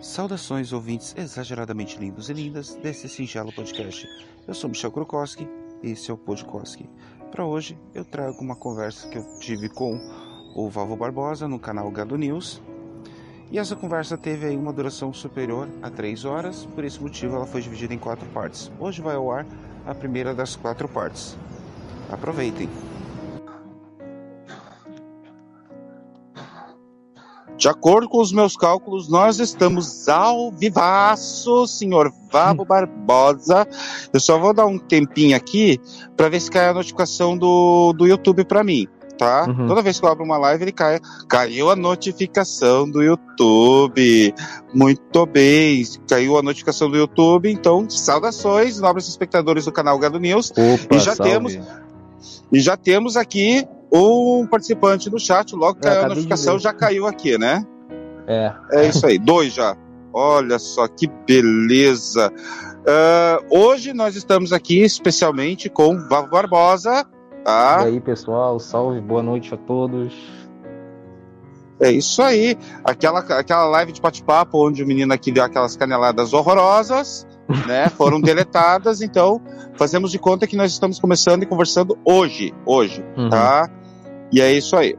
Saudações, ouvintes exageradamente lindos e lindas desse singelo podcast. Eu sou Michel Krokowski e esse é o Podkoski. Para hoje eu trago uma conversa que eu tive com o Valvo Barbosa no canal Gado News. E essa conversa teve aí uma duração superior a 3 horas, por esse motivo ela foi dividida em quatro partes. Hoje vai ao ar a primeira das quatro partes. Aproveitem! De acordo com os meus cálculos, nós estamos ao vivaço, senhor Vabo Barbosa. Eu só vou dar um tempinho aqui para ver se cai a notificação do, do YouTube para mim, tá? Uhum. Toda vez que eu abro uma live, ele cai. Caiu a notificação do YouTube. Muito bem, caiu a notificação do YouTube. Então, saudações, nobres espectadores do canal Gado News. Opa, E já salve. temos- E já temos aqui um participante no chat. Logo que É, a de notificação, já caiu aqui, né? É. É isso aí, dois já. Olha só que beleza. Ah, hoje nós estamos aqui especialmente com Vavo Barbosa, E tá? aí, pessoal, salve, boa noite a todos. É isso aí. Aquela, aquela live de bate-papo onde o menino aqui deu aquelas caneladas horrorosas, né? Foram deletadas, então fazemos de conta que nós estamos começando e conversando hoje, hoje, Uhum. tá? E é isso aí.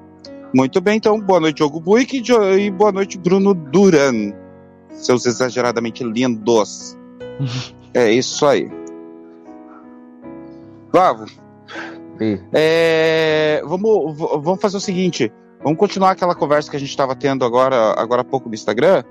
Muito bem, então, boa noite, Diogo Buick, e boa noite, Bruno Duran. Seus exageradamente lindos. é isso aí. Vavo, E, é, vamos, vamos fazer o seguinte: vamos continuar aquela conversa que a gente estava tendo agora, agora há pouco no Instagram.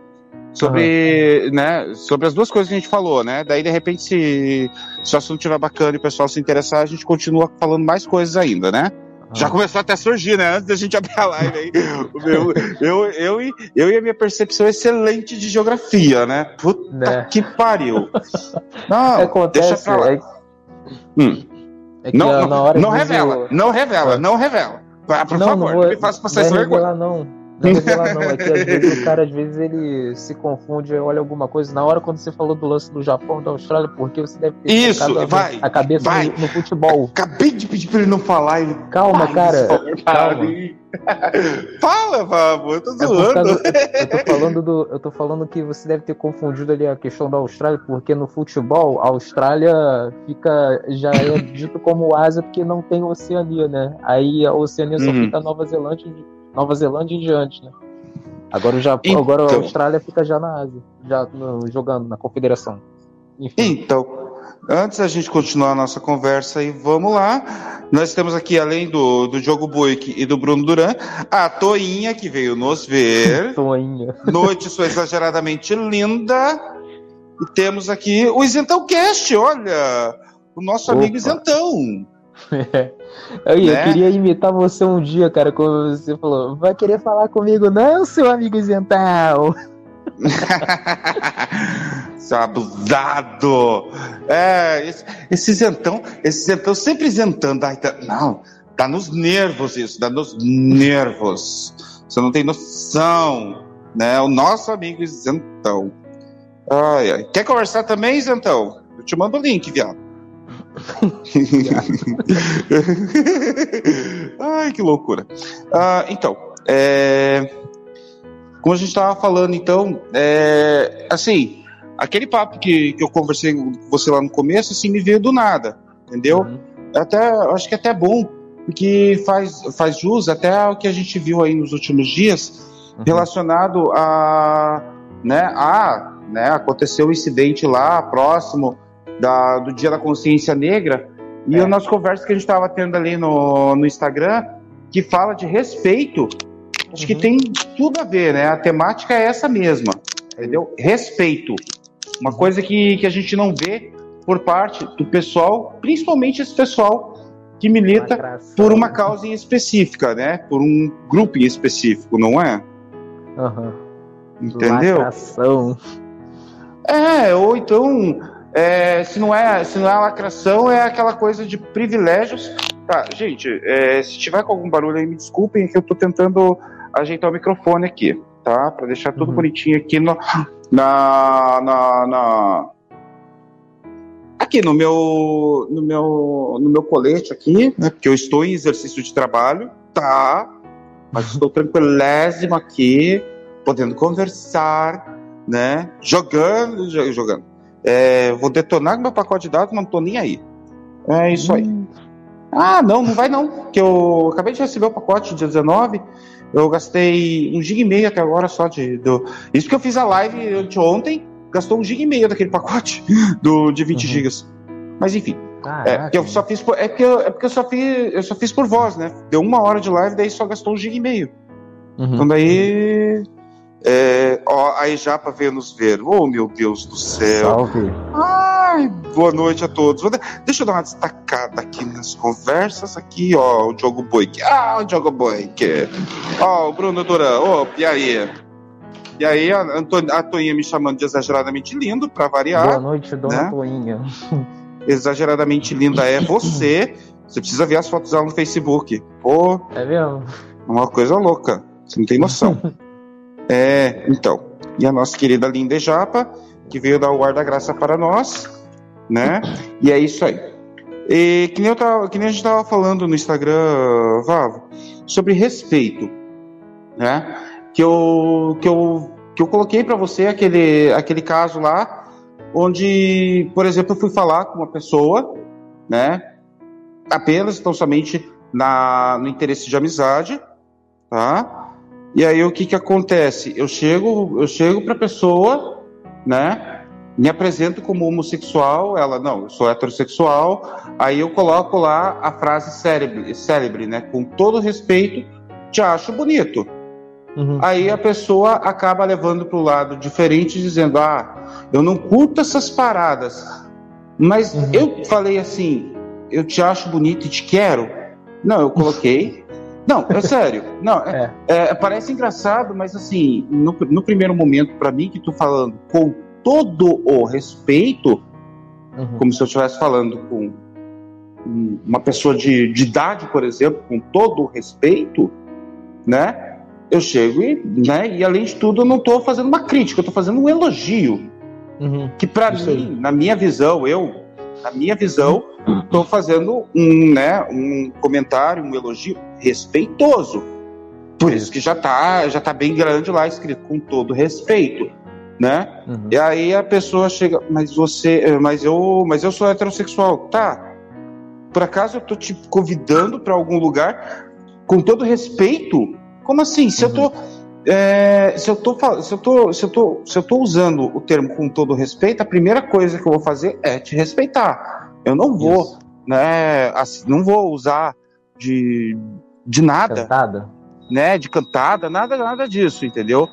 Sobre, né, sobre as duas coisas que a gente falou, né? Daí, de repente, se, se o assunto estiver bacana e o pessoal se interessar, a gente continua falando mais coisas ainda, né? Já ah, começou até a surgir, né? Antes da gente abrir a live aí. O meu- eu, eu, e- eu e a minha percepção excelente de geografia, né? Puta Né. que pariu. Não, acontece, deixa pra lá. é, Hum. é que Não, ah, não, hora não revela, eu- não revela, não revela. Por não, favor, não não, vou, me faça passar não essa vergonha. revelar, não. Não é revelar, não. É que às vezes o cara, às vezes, ele se confunde, olha alguma coisa. Na hora, quando você falou do lance do Japão, da Austrália, porque você deve ter Isso, a, vai, a cabeça vai. no, no futebol. Acabei de pedir pra ele não falar. Ele... Calma, Ai, cara. calma. Fala, Vavo, eu tô É zoando. causa, eu tô falando do, eu tô falando que você deve ter confundido ali a questão da Austrália, porque no futebol a Austrália fica já é dito como Ásia porque não tem Oceania, né? Aí a Oceania só Uhum. fica Nova Zelândia, Nova Zelândia em diante, né? Agora o Japão, Então. agora a Austrália fica já na Ásia, já no- jogando na Confederação. Enfim, Então, antes da gente continuar a nossa conversa aí, vamos lá. Nós temos aqui, além do, do Diogo Buick e do Bruno Duran, a Toinha, que veio nos ver. Toinha. Noite sua exageradamente linda. E temos aqui o Isentão Cast, olha. O nosso amigo Opa. Isentão. Aí, Né? eu queria imitar você um dia, cara, quando você falou, vai querer falar comigo, não, seu amigo isentão. Seu abusado. É, esse, esse isentão, esse isentão sempre isentando. Ai, tá- não, tá nos nervos isso, tá nos nervos. Você não tem noção, né? O nosso amigo isentão. Ai, ai. Quer conversar também, isentão? Eu te mando o link, viado. Ai, que loucura. Ah, então, é, como a gente estava falando, então, é, assim, aquele papo que, que eu conversei com você lá no começo, assim, me veio do nada, entendeu? Uhum. Até, eu acho que é até bom, porque faz, faz jus até ao que a gente viu aí nos últimos dias, Uhum. relacionado a, né, a, né, aconteceu um incidente lá próximo da, do Dia da Consciência Negra e É. a nossa conversa que a gente estava tendo ali no, no Instagram que fala de respeito, acho que Uhum. tem tudo a ver, né? A temática é essa mesma, entendeu? Respeito, uma coisa que, que a gente não vê por parte do pessoal, principalmente esse pessoal que milita Lacração. por uma causa em específica, né? Por um grupo em específico, não é? Aham. Entendeu? Lacração. É, ou então, é, se, não é, se não é lacração, é aquela coisa de privilégios. Tá, gente, é, se tiver com algum barulho aí, me desculpem, que eu tô tentando ajeitar o microfone aqui, tá? Pra deixar tudo Uhum. bonitinho aqui no, na, na, na- Aqui no meu, no meu, no meu colete aqui, né? Porque eu estou em exercício de trabalho, tá? Mas estou tranquilésimo aqui, podendo conversar, né? Jogando, jogando. É, vou detonar meu pacote de dados, não tô nem aí. É isso aí. Hum. Ah, não, não vai não. Que eu acabei de receber o pacote dia 19. Eu gastei um giga e meio até agora só de. Do... Isso que eu fiz a live de ontem, gastou um giga e meio daquele pacote do, de 20 uhum. gigas. Mas enfim. é, porque eu só fiz por, é, porque eu, é porque eu só fiz eu só fiz por voz, né? Deu uma hora de live, daí só gastou um giga e meio. Uhum. Então daí é, ó, a Ejapa veio nos ver. Oh, meu Deus do céu. Salve. Ai, boa noite a todos. Deixa eu dar uma destacada aqui nas conversas. Aqui, ó, o Diogo Boik. Ah, o Diogo Boik. Ó, o Bruno Duran. Ô, oh, e aí? E aí, a, a Toinha me chamando de exageradamente lindo, pra variar. Boa noite, dona né? Toinha. Exageradamente linda é você. Você precisa ver as fotos dela no Facebook. Pô. É mesmo? Uma coisa louca. Você não tem noção. É, então, e a nossa querida linda Japa, que veio dar o guarda-graça para nós, né? E é isso aí. E que nem, eu tava, que nem a gente estava falando no Instagram, Vavo, sobre respeito, né? Que eu, que eu, que eu coloquei para você aquele, aquele caso lá, onde, por exemplo, eu fui falar com uma pessoa, né? Apenas, então somente na, no interesse de amizade, tá? E aí o que que acontece? Eu chego, eu chego para a pessoa, né? Me apresento como homossexual, ela não, eu sou heterossexual. Aí eu coloco lá a frase célebre, célebre né? Com todo respeito, te acho bonito. Uhum. Aí a pessoa acaba levando para o lado diferente, dizendo: Ah, eu não curto essas paradas. Mas uhum. eu falei assim: Eu te acho bonito e te quero. Não, eu coloquei não, é sério. Não, é, é. É, parece engraçado, mas assim, no, no primeiro momento, para mim, que tô falando com todo o respeito, uhum. como se eu estivesse falando com uma pessoa de, de idade, por exemplo, com todo o respeito, né? Eu chego e, né, e além de tudo, eu não estou fazendo uma crítica, eu estou fazendo um elogio. Uhum. Que para mim, na minha visão, eu, na minha visão, estou fazendo um, né, um comentário, um elogio respeitoso. Por isso que já está já tá bem grande lá escrito com todo respeito, né? Uhum. E aí a pessoa chega, mas você, mas eu, mas eu sou heterossexual, tá? Por acaso eu tô te convidando para algum lugar com todo respeito? Como assim? Se uhum. eu tô uhum. é, se eu tô, se eu tô, se eu tô, se eu tô usando o termo com todo respeito, a primeira coisa que eu vou fazer é te respeitar. Eu não vou, Isso. né? Assim, não vou usar de, de nada, cantada. né? De cantada, nada, nada disso, entendeu?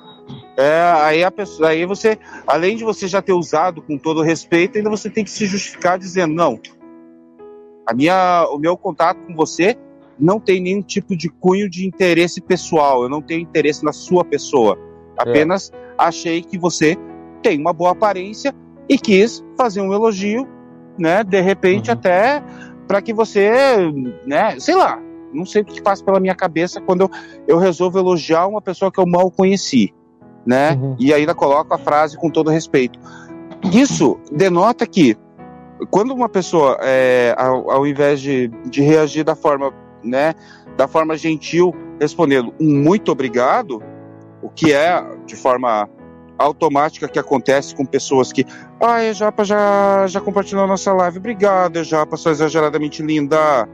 É, aí a pessoa, aí você, além de você já ter usado com todo respeito, ainda você tem que se justificar dizendo não. A minha, o meu contato com você não tem nenhum tipo de cunho de interesse pessoal. Eu não tenho interesse na sua pessoa. É. Apenas é. achei que você tem uma boa aparência e quis fazer um elogio né? De repente, uhum. até para que você, né? Sei lá, não sei o que passa pela minha cabeça quando eu, eu resolvo elogiar uma pessoa que eu mal conheci, né? Uhum. E ainda coloco a frase com todo respeito. Isso denota que quando uma pessoa, é, ao, ao, invés de, de reagir da forma, né, da forma gentil, respondendo um muito obrigado, o que é de forma automática que acontece com pessoas que. Ah, Japa já, já compartilhou a nossa live. Obrigado, Japa, sua exageradamente linda.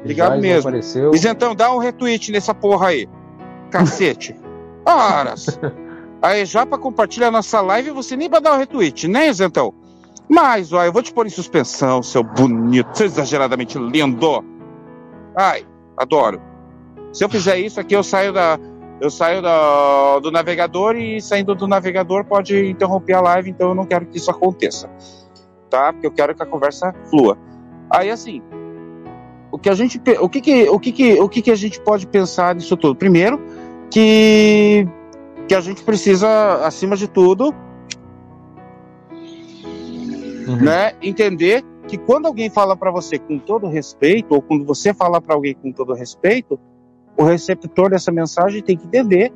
Obrigado já mesmo. Apareceu. Isentão, dá um retweet nessa porra aí. Cacete. Horas. Aí, Japa compartilha a nossa live você nem vai dar um retweet, né, Isentão? Mas, ó, eu vou te pôr em suspensão, seu bonito, seu exageradamente lindo. Ai, adoro. Se eu fizer isso aqui, eu saio da, eu saio do, do navegador e saindo do navegador pode interromper a live, então eu não quero que isso aconteça, tá? Porque eu quero que a conversa flua. Aí assim, o que a gente, o que que, o que que, o que que a gente pode pensar nisso tudo? Primeiro, que que a gente precisa, acima de tudo, uhum. né, entender que quando alguém fala para você com todo respeito, ou quando você fala para alguém com todo respeito, o receptor dessa mensagem tem que entender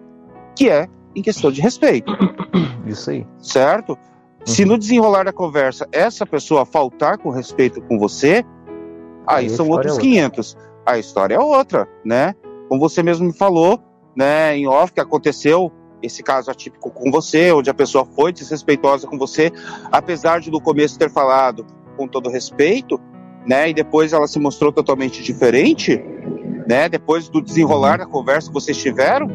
que é em questão de respeito. Isso aí. Certo? Uhum. Se no desenrolar da conversa essa pessoa faltar com respeito com você, aí, são outros é 500. A história é outra, né? Como você mesmo me falou, né, em off, que aconteceu esse caso atípico com você, onde a pessoa foi desrespeitosa com você, apesar de no começo ter falado com todo respeito, né? E depois ela se mostrou totalmente diferente, né? Depois do desenrolar da conversa que vocês tiveram,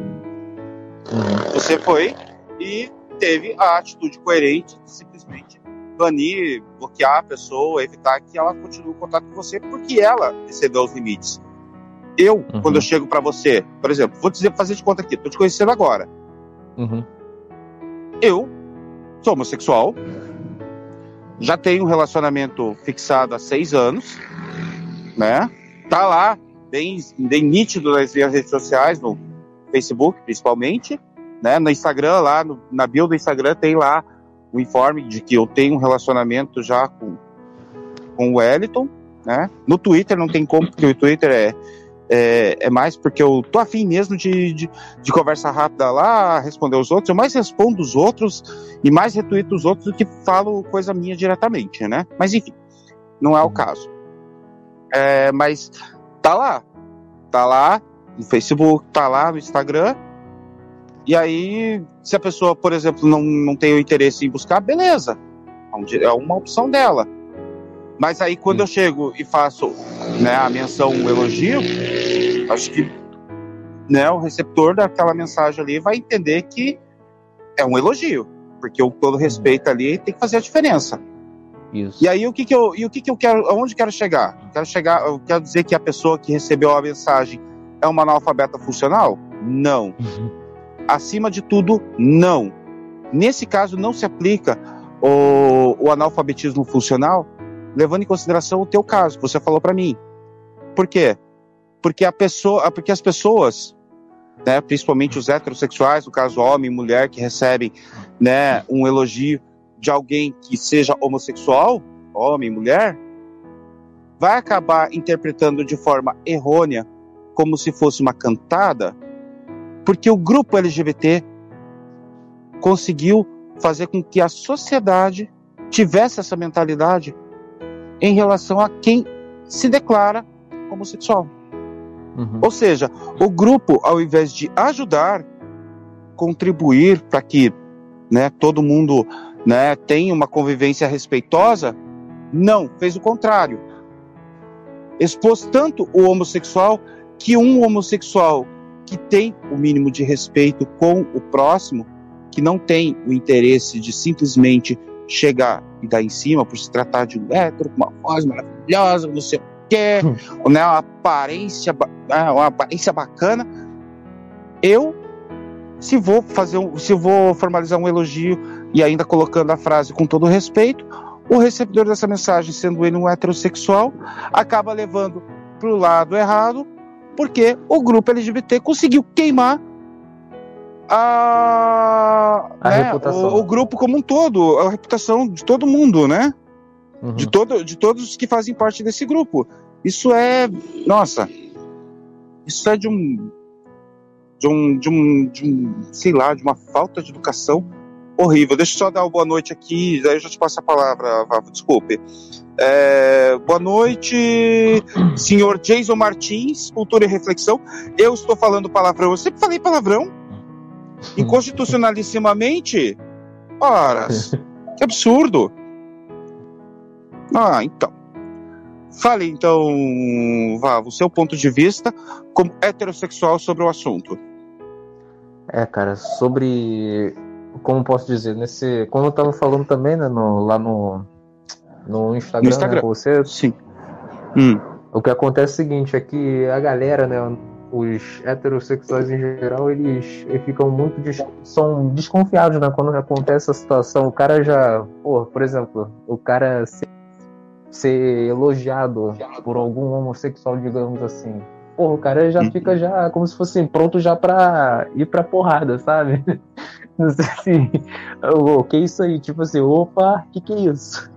você foi e teve a atitude coerente de simplesmente banir, bloquear a pessoa, evitar que ela continue o contato com você, porque ela excedeu os limites. Eu, uhum. quando eu chego para você, por exemplo, vou dizer, fazer de conta aqui, tô te conhecendo agora. Uhum. Eu sou homossexual, já tenho um relacionamento fixado há seis anos, né? Tá lá, bem, bem nítido nas minhas redes sociais, no Facebook principalmente, né? No Instagram, lá no, na bio do Instagram tem lá o informe de que eu tenho um relacionamento já com, com o Wellington, né? No Twitter não tem como, porque o Twitter é é, é, mais porque eu tô afim mesmo de, de, de, conversa rápida lá, responder os outros. Eu mais respondo os outros e mais retuito os outros do que falo coisa minha diretamente, né? Mas enfim, não é o caso. É, mas tá lá. Tá lá no Facebook, tá lá no Instagram. E aí, se a pessoa, por exemplo, não, não tem o interesse em buscar, beleza. É uma opção dela. Mas aí quando eu chego e faço né, a menção, o elogio, acho que né, o receptor daquela mensagem ali vai entender que é um elogio, porque o todo respeito ali tem que fazer a diferença. Isso. E aí o que que eu, e o que que eu quero, aonde quero chegar? Quero chegar, eu quero dizer que a pessoa que recebeu a mensagem é uma analfabeta funcional? Não. Uhum. Acima de tudo, não. Nesse caso não se aplica o, o analfabetismo funcional, levando em consideração o teu caso, que você falou para mim. Por quê? Porque a pessoa, porque as pessoas, né, principalmente os heterossexuais, no caso homem e mulher que recebem, né, um elogio de alguém que seja homossexual, homem, mulher, vai acabar interpretando de forma errônea, como se fosse uma cantada, porque o grupo LGBT conseguiu fazer com que a sociedade tivesse essa mentalidade em relação a quem se declara homossexual. Uhum. Ou seja, o grupo, ao invés de ajudar, contribuir para que né, todo mundo né, tenha uma convivência respeitosa, não, fez o contrário. Expôs tanto o homossexual que um homossexual que tem o mínimo de respeito com o próximo, que não tem o interesse de simplesmente chegar e dar em cima por se tratar de um hétero com uma voz maravilhosa, não sei o quê, hum. né, uma aparência, né, uma aparência bacana. Eu, se vou fazer um, se vou formalizar um elogio e ainda colocando a frase com todo respeito, o recebedor dessa mensagem, sendo ele um heterossexual, acaba levando para o lado errado, porque o grupo LGBT conseguiu queimar a, a né, o, o, grupo como um todo, a reputação de todo mundo, né? Uhum. De, todo, de todos os que fazem parte desse grupo. Isso é, nossa, isso é de um, de um, de um, de um, sei lá, de uma falta de educação horrível. Deixa eu só dar uma boa noite aqui, daí eu já te passo a palavra, Vavo, desculpe. É, boa noite, senhor Jason Martins, Cultura e Reflexão. Eu estou falando palavrão, eu sempre falei palavrão, inconstitucionalissimamente? Ora, que absurdo! Ah, então. Fale então, Vavo, o seu ponto de vista como heterossexual sobre o assunto. É, cara, sobre. Como posso dizer? Nesse. Como eu tava falando também, né, no, lá no. No Instagram, no Instagram. Né, você. Sim. Hum. O que acontece é o seguinte, é que a galera, né, os heterossexuais em geral, eles, eles ficam muito des, são desconfiados, né? Quando acontece essa situação, o cara já, pô, por exemplo, o cara ser, ser elogiado por algum homossexual, digamos assim, pô, o cara já uhum. fica já como se fosse pronto já pra ir pra porrada, sabe? Não sei se, o que é isso aí? Tipo assim, opa, que que é isso?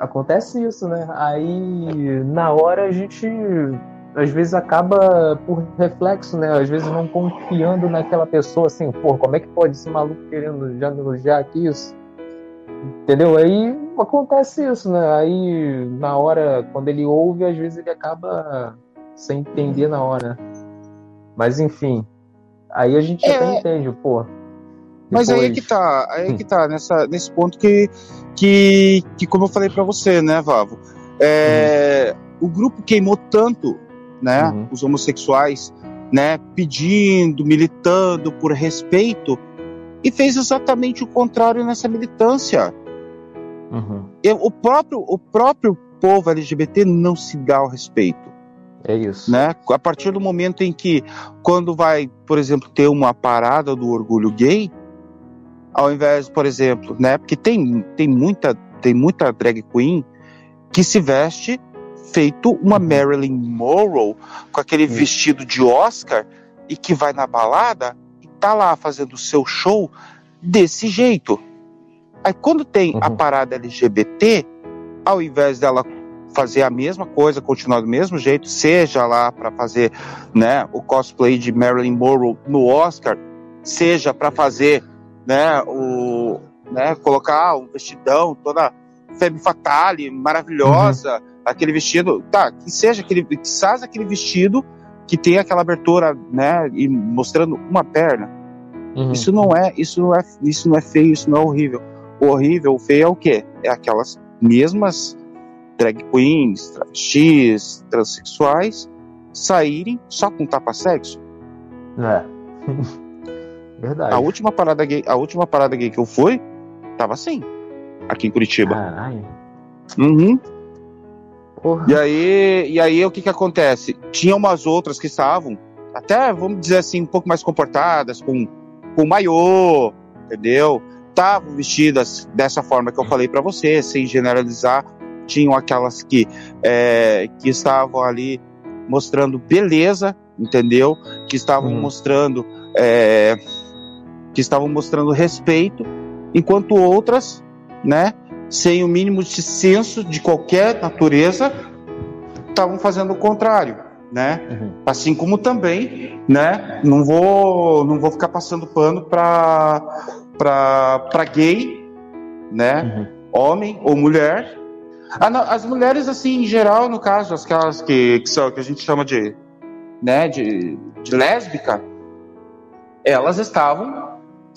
Acontece isso, né? Aí, na hora a gente às vezes acaba por reflexo, né? Às vezes não confiando naquela pessoa, assim, pô, como é que pode esse maluco querendo já me elogiar aqui isso? Entendeu? Aí acontece isso, né? Aí na hora, quando ele ouve, às vezes ele acaba sem entender na hora. Mas enfim, aí a gente é... até entende, pô. Mas aí é que tá, aí é que tá, nessa, nesse ponto que, que, que como eu falei para você, né, Vavo? É, uhum. O grupo queimou tanto, né, uhum. os homossexuais, né, pedindo, militando por respeito, e fez exatamente o contrário nessa militância. Uhum. o, próprio, o próprio povo LGBT não se dá o respeito. É isso. Né? A partir do momento em que, quando vai, por exemplo, ter uma parada do orgulho gay, ao invés, por exemplo, né? Porque tem, tem, muita, tem muita drag queen que se veste feito uma uhum. Marilyn Monroe com aquele vestido de Oscar e que vai na balada e tá lá fazendo o seu show desse jeito. Aí quando tem uhum. a parada LGBT, ao invés dela fazer a mesma coisa, continuar do mesmo jeito, seja lá para fazer né, o cosplay de Marilyn Monroe no Oscar, seja para fazer né, o, né, colocar um vestidão toda femme fatale, maravilhosa, uhum. aquele vestido, tá, que seja aquele, que seja aquele vestido que tem aquela abertura, né, e mostrando uma perna. Uhum. Isso não é, isso não é, isso não é feio, isso não é horrível. O horrível, o feio é o quê? É aquelas mesmas drag queens, travestis, transexuais saírem só com tapa-sexo. É. Verdade. A última parada gay, a última parada gay que eu fui, tava assim, aqui em Curitiba. Caralho. Uhum. Porra. E aí, e aí o que que acontece? Tinha umas outras que estavam até, vamos dizer assim, um pouco mais comportadas, com, com maiô, entendeu? Estavam vestidas dessa forma que eu falei para você, sem generalizar, tinham aquelas que, é, que estavam ali mostrando beleza, entendeu? Que estavam uhum. mostrando é, que estavam mostrando respeito, enquanto outras, né, sem o mínimo de senso de qualquer natureza, estavam fazendo o contrário, né? Uhum. Assim como também, né, não vou não vou ficar passando pano para para gay, né? Uhum. Homem ou mulher, as mulheres, assim, em geral, no caso, aquelas que, que, são, que a gente chama de, né, de, de lésbica, elas estavam,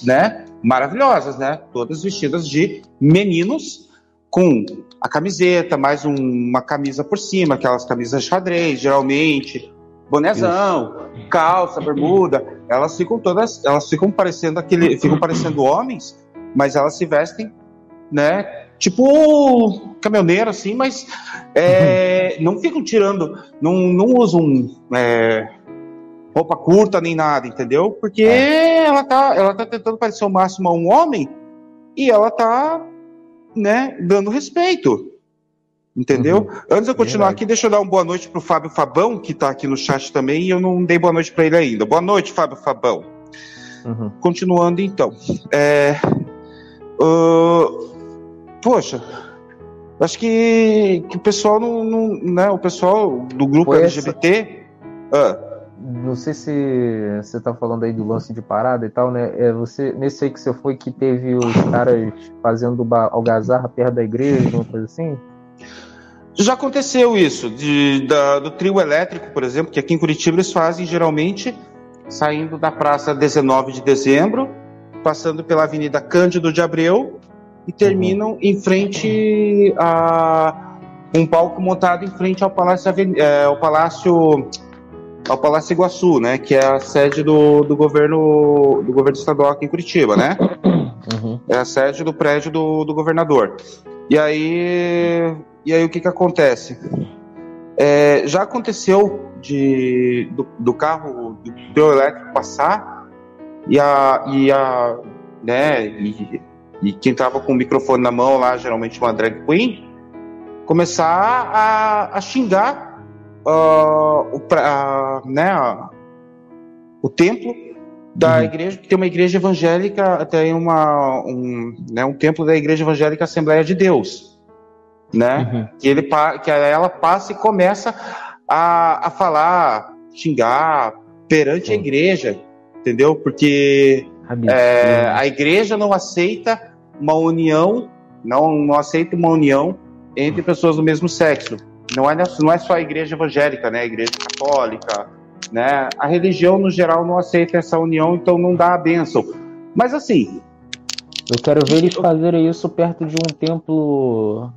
né, maravilhosas, né? Todas vestidas de meninos com a camiseta, mais um, uma camisa por cima, aquelas camisas xadrez, geralmente, bonezão, calça, bermuda, elas ficam todas, elas ficam parecendo aquele, ficam parecendo homens, mas elas se vestem, né, tipo caminhoneiro, assim, mas é, não ficam tirando, não, não usam é, roupa curta nem nada, entendeu? Porque é. ela, tá, ela tá tentando parecer o máximo a um homem e ela tá, né, dando respeito. Entendeu? Uhum. Antes de eu continuar Verdade. aqui, deixa eu dar uma boa noite pro Fábio Fabão, que tá aqui no chat também, e eu não dei boa noite para ele ainda. Boa noite, Fábio Fabão. Uhum. Continuando então. É, uh, poxa, acho que, que o pessoal não, não, né, o pessoal do grupo Foi LGBT. Não sei se você tá falando aí do lance de parada e tal, né? É você, nesse aí que você foi que teve os caras fazendo algazarra perto da igreja, uma coisa assim? Já aconteceu isso, de, da, do trio elétrico, por exemplo, que aqui em Curitiba eles fazem geralmente saindo da praça 19 de dezembro, passando pela Avenida Cândido de Abreu e terminam em frente a um palco montado em frente ao Palácio, é, ao Palácio ao Palácio Iguaçu, né, que é a sede do, do governo do governo estadual aqui em Curitiba, né? Uhum. É a sede do prédio do, do governador. E aí, e aí o que que acontece? É, já aconteceu de do, do carro do teu elétrico passar e a e a né e e quem tava com o microfone na mão lá, geralmente uma drag queen, começar a, a xingar uh, o, a, né, a, o templo da uhum. igreja, que tem uma igreja evangélica, tem uma, um, né, um templo da igreja evangélica Assembleia de Deus, né? Uhum. Que, ele, que ela passa e começa a, a falar, xingar perante a igreja, entendeu? Porque é, a igreja não aceita uma união, não, não aceita uma união entre pessoas do mesmo sexo. Não é, não é só a igreja evangélica, né? A igreja católica, né? A religião, no geral, não aceita essa união, então não dá a bênção. Mas assim. Eu quero ver eles fazerem isso perto de um templo.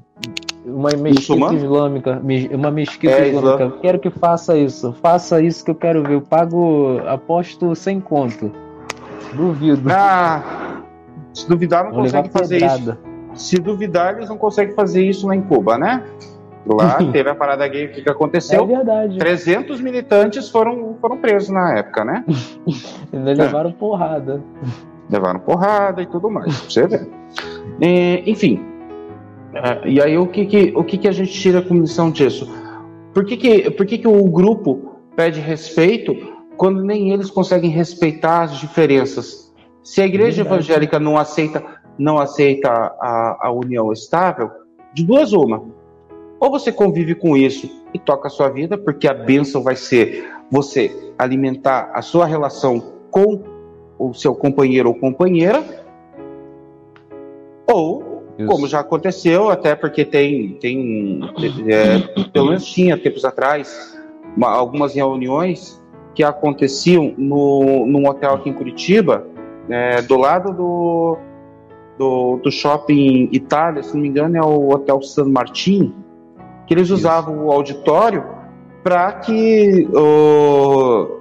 Uma mesquita islâmica. Uma mesquita é, islâmica. Quero que faça isso. Faça isso que eu quero ver. Eu pago, aposto sem conto. Duvido. Ah, se duvidar, não Vou consegue fazer pedrada. isso. Se duvidar, eles não conseguem fazer isso lá em Cuba, né? Lá teve a parada gay, o que, aconteceu? É verdade. 300 militantes foram, foram presos na época, né? Eles levaram é. porrada. Levaram porrada e tudo mais, você vê. enfim, é, e aí o que que, o que que a gente tira com lição disso? Por que que, por que que o grupo pede respeito quando nem eles conseguem respeitar as diferenças? Se a igreja evangélica não aceita, não aceita a, a união estável, de duas uma ou você convive com isso e toca a sua vida, porque a bênção vai ser você alimentar a sua relação com o seu companheiro ou companheira, ou, isso. como já aconteceu, até porque tem, tem é, pelo menos tinha tempos atrás, uma, algumas reuniões que aconteciam no, num hotel aqui em Curitiba, é, do lado do, do, do shopping Itália, se não me engano, é o Hotel San Martin, que eles usavam o auditório para que o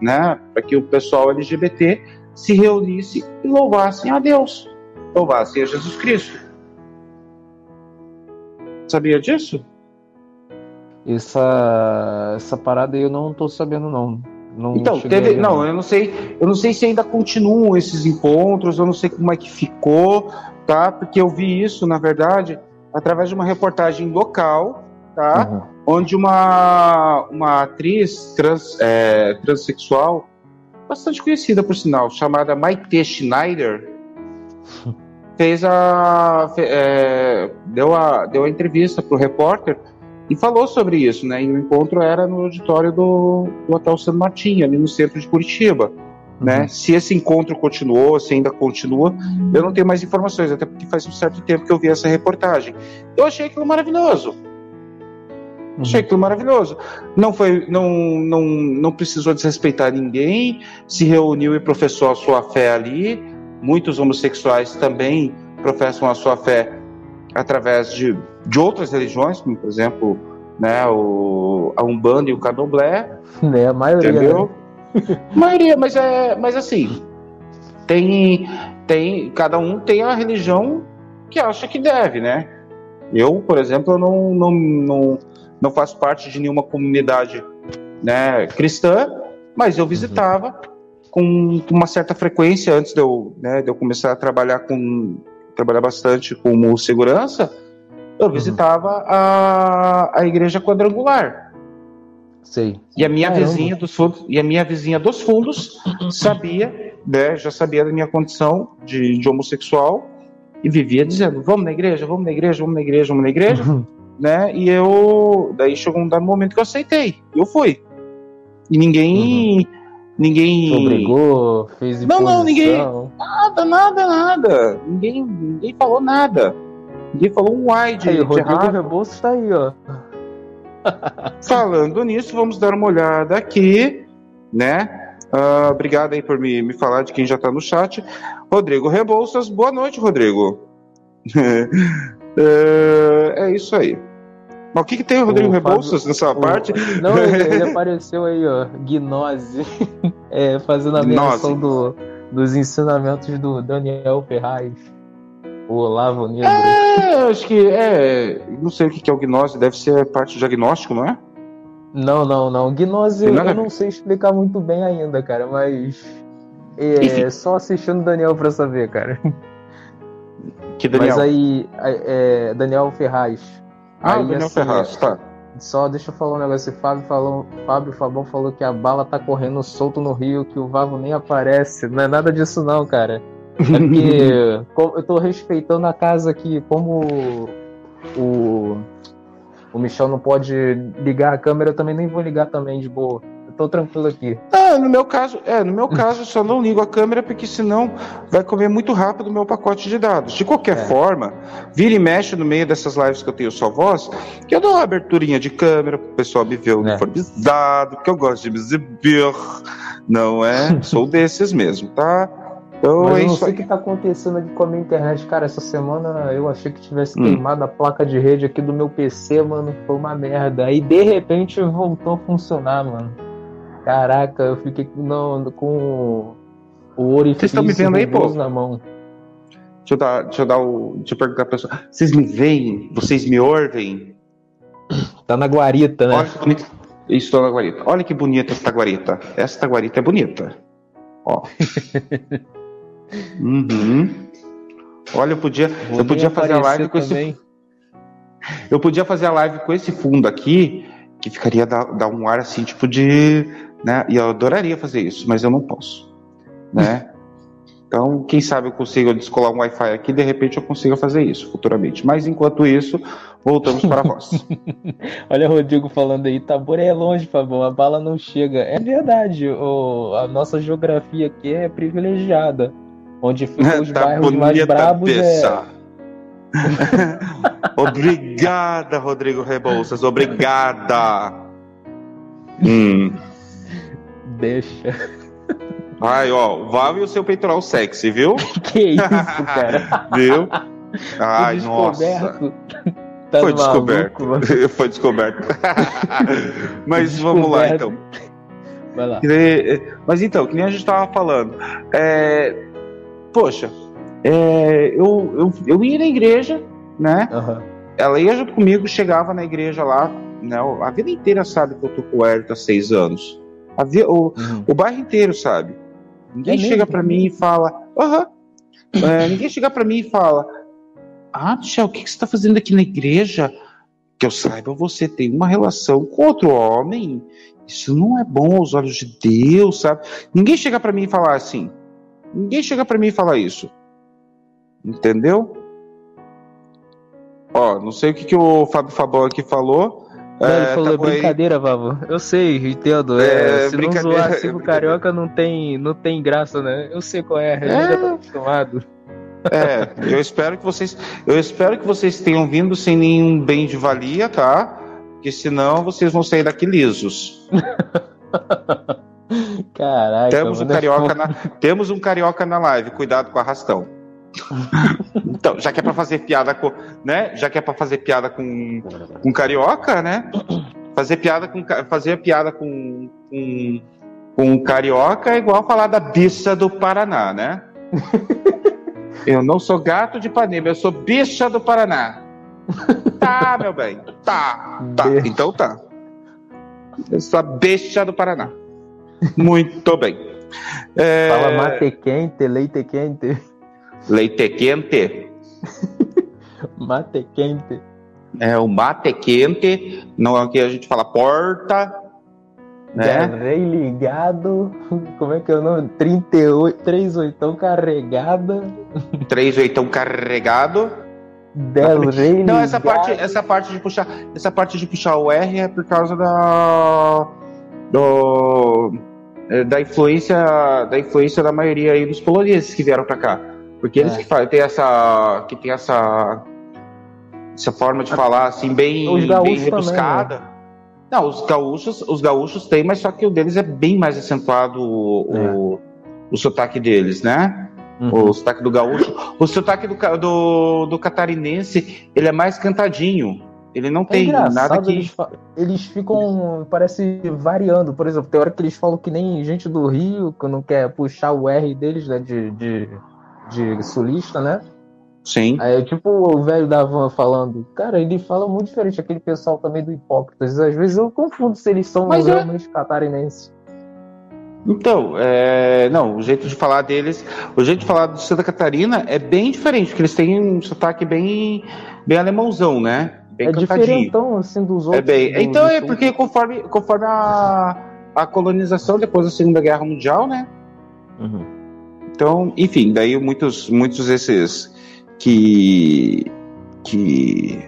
né, para que o pessoal LGBT se reunisse e louvassem a Deus, louvassem a Jesus Cristo. Sabia disso? Essa essa parada aí eu não estou sabendo não. não então, teve, não, eu não sei, eu não sei se ainda continuam esses encontros, eu não sei como é que ficou, tá? Porque eu vi isso, na verdade, através de uma reportagem local, tá? Uhum. Onde uma, uma atriz trans, é, transexual, bastante conhecida por sinal, chamada Maite Schneider, fez a, é, deu a deu a entrevista para o repórter e falou sobre isso, né? E o encontro era no auditório do, do Hotel San Martin, ali no centro de Curitiba. Né? Uhum. Se esse encontro continuou, se ainda continua, eu não tenho mais informações, até porque faz um certo tempo que eu vi essa reportagem. Eu achei aquilo maravilhoso. Uhum. Achei aquilo maravilhoso. Não foi, não, não, não precisou desrespeitar ninguém, se reuniu e professou a sua fé ali. Muitos homossexuais também professam a sua fé através de, de outras religiões, como por exemplo, né, o, a Umbanda e o Candomblé. É, a maioria. Entendeu? Né? maioria, mas é, mas assim, tem, tem, cada um tem a religião que acha que deve, né? Eu, por exemplo, eu não, não, não, não faço parte de nenhuma comunidade né, cristã, mas eu visitava com, com uma certa frequência antes de eu, né, de eu começar a trabalhar com trabalhar bastante como segurança, eu uhum. visitava a, a igreja quadrangular. Sei. E a minha Caramba. vizinha dos fundos, e a minha vizinha dos fundos sabia, né, já sabia da minha condição de, de homossexual e vivia dizendo: "Vamos na igreja, vamos na igreja, vamos na igreja, vamos na igreja". Uhum né? E eu. Daí chegou um dado momento que eu aceitei. Eu fui. E ninguém. Uhum. Ninguém. Obrigou, fez Não, não, ninguém. Nada, nada, nada. Ninguém, ninguém falou nada. Ninguém falou um ai de. Aí, Rodrigo errado. Rebouças está aí, ó. Falando nisso, vamos dar uma olhada aqui, né? Uh, obrigado aí por me, me falar de quem já está no chat. Rodrigo Rebouças, boa noite, Rodrigo. é, é isso aí. Mas o que, que tem o Rodrigo o Rebouças Fábio, nessa o, parte? Não, ele, ele, apareceu aí, ó, Gnose, é, fazendo a menção do, dos ensinamentos do Daniel Ferraz, o Olavo Negro. É, acho que é. Não sei o que é o Gnose, deve ser parte do diagnóstico, não é? Não, não, não. Gnose eu, eu não sei explicar muito bem ainda, cara, mas. É, só assistindo Daniel pra saber, cara. Que Daniel? Mas aí, é, Daniel Ferraz. Ah, aí, Daniel assim, Ferraz, tá. Só deixa eu falar um negócio. Fábio falou, Fábio Fabão falou que a bala tá correndo solto no rio, que o Vavo nem aparece. Não é nada disso não, cara. É porque eu tô respeitando a casa aqui, como o, o Michel não pode ligar a câmera, eu também nem vou ligar também de boa tô tranquilo aqui. Ah, no meu caso, é, no meu caso, só não ligo a câmera porque senão vai comer muito rápido o meu pacote de dados. De qualquer é. forma, vira e mexe no meio dessas lives que eu tenho só voz, que eu dou uma aberturinha de câmera pro pessoal me ver uniformizado, é. que eu gosto de me exibir. Não é? Sou desses mesmo, tá? Então, Mas eu é não sei o que tá acontecendo aqui com a minha internet, cara. Essa semana eu achei que tivesse hum. queimado a placa de rede aqui do meu PC, mano. Foi uma merda. Aí de repente voltou a funcionar, mano. Caraca, eu fiquei com o orifício Vocês estão me vendo aí, pô? na mão. Deixa eu dar, deixa eu dar o. Deixa eu perguntar pra pessoa. Vocês me veem? Vocês me ouvem? Tá na guarita, né? Olha que bonito. Estou na guarita. Olha que bonita esta guarita. Esta guarita é bonita. Ó. Uhum. Olha, eu podia, eu podia fazer a live com também. esse. Eu podia fazer a live com esse fundo aqui, que ficaria dar, dar um ar assim, tipo de. Né? E eu adoraria fazer isso, mas eu não posso. Né? Então, quem sabe eu consigo descolar um Wi-Fi aqui, de repente eu consiga fazer isso futuramente. Mas enquanto isso, voltamos para a voz. Olha o Rodrigo falando aí, Tabor é longe, Fabão, a bala não chega. É verdade, o, a nossa geografia aqui é privilegiada. Onde ficam os tá bairros mais brabos é... obrigada, Rodrigo Rebouças, obrigada. hum. Deixa. Ai, ó, vale o seu peitoral sexy, viu? que isso, cara? viu? Ai, nossa. Tá Foi descoberto. Maluco, Foi descoberto. Mas descoberto. vamos lá, então. Vai lá. Mas então, que nem a gente estava falando. É, poxa, é, eu, eu, eu ia na igreja, né? Uhum. Ela ia junto comigo, chegava na igreja lá, né? A vida inteira sabe que eu tô com o Hélio há seis anos. A, o, uhum. o bairro inteiro sabe. Ninguém é chega para mim e fala, aham. Uhum. É, ninguém chega para mim e fala, ah, Michel, o que, que você está fazendo aqui na igreja? Que eu saiba, você tem uma relação com outro homem. Isso não é bom aos olhos de Deus, sabe? Ninguém chega para mim e fala assim. Ninguém chega para mim e fala isso. Entendeu? Ó, não sei o que, que o Fábio Fabão aqui falou. Não, ele é, falou, tá brincadeira, aí... Vavo. Eu sei, entendo. É, é, se não zoar assim o carioca não tem, não tem graça, né? Eu sei qual é, a gente é. já tá acostumado. É, eu espero que vocês, eu espero que vocês tenham vindo sem nenhum bem de valia, tá? Porque senão vocês vão sair daqui lisos. Caraca. Temos um carioca na, temos um carioca na live. Cuidado com a arrastão. então, já que é para fazer piada com, né? Já que é para fazer piada com, com carioca, né? Fazer piada com fazer piada com, com, com carioca é igual falar da bicha do Paraná, né? Eu não sou gato de Ipanema, eu sou bicha do Paraná. tá, meu bem. Tá, tá. Então tá. Eu sou a bicha do Paraná. Muito bem. É... Fala mate quente, leite quente. Leite quente. mate quente. É, o mate quente, não aqui a gente fala porta, né? Rei ligado, como é que é o nome? 38, 38 carregada. 38 carregado. Del Rei Não, essa parte, essa parte de puxar, essa parte de puxar o R é por causa da do, é, da influência da influência da maioria aí dos poloneses que vieram para cá. Porque eles é. que fazem, tem essa que tem essa essa forma de falar assim bem, bem rebuscada. Também, né? Não, os gaúchos, os gaúchos têm, mas só que o deles é bem mais acentuado o, é. o, o sotaque deles, né? Uhum. O sotaque do gaúcho. O sotaque do, do, do, catarinense, ele é mais cantadinho. Ele não é tem nada que. Eles, eles, ficam, parece, variando. Por exemplo, tem hora que eles falam que nem gente do Rio, que não quer puxar o R deles, né? De, de, de sulista, né? Sim. Aí, tipo, o velho da van falando, cara, ele fala muito diferente aquele pessoal também do Hipócritas. Às vezes eu confundo se eles são Mas é- realmente é... catarinenses. Então, é... não, o jeito de falar deles, o jeito de falar de Santa Catarina é bem diferente, porque eles têm um sotaque bem, bem alemãozão, né? Bem é diferentão, assim, dos é outros. É bem... então é porque conforme, conforme a, a colonização depois da Segunda Guerra Mundial, né? Uhum. Então, enfim, daí muitos, muitos desses que que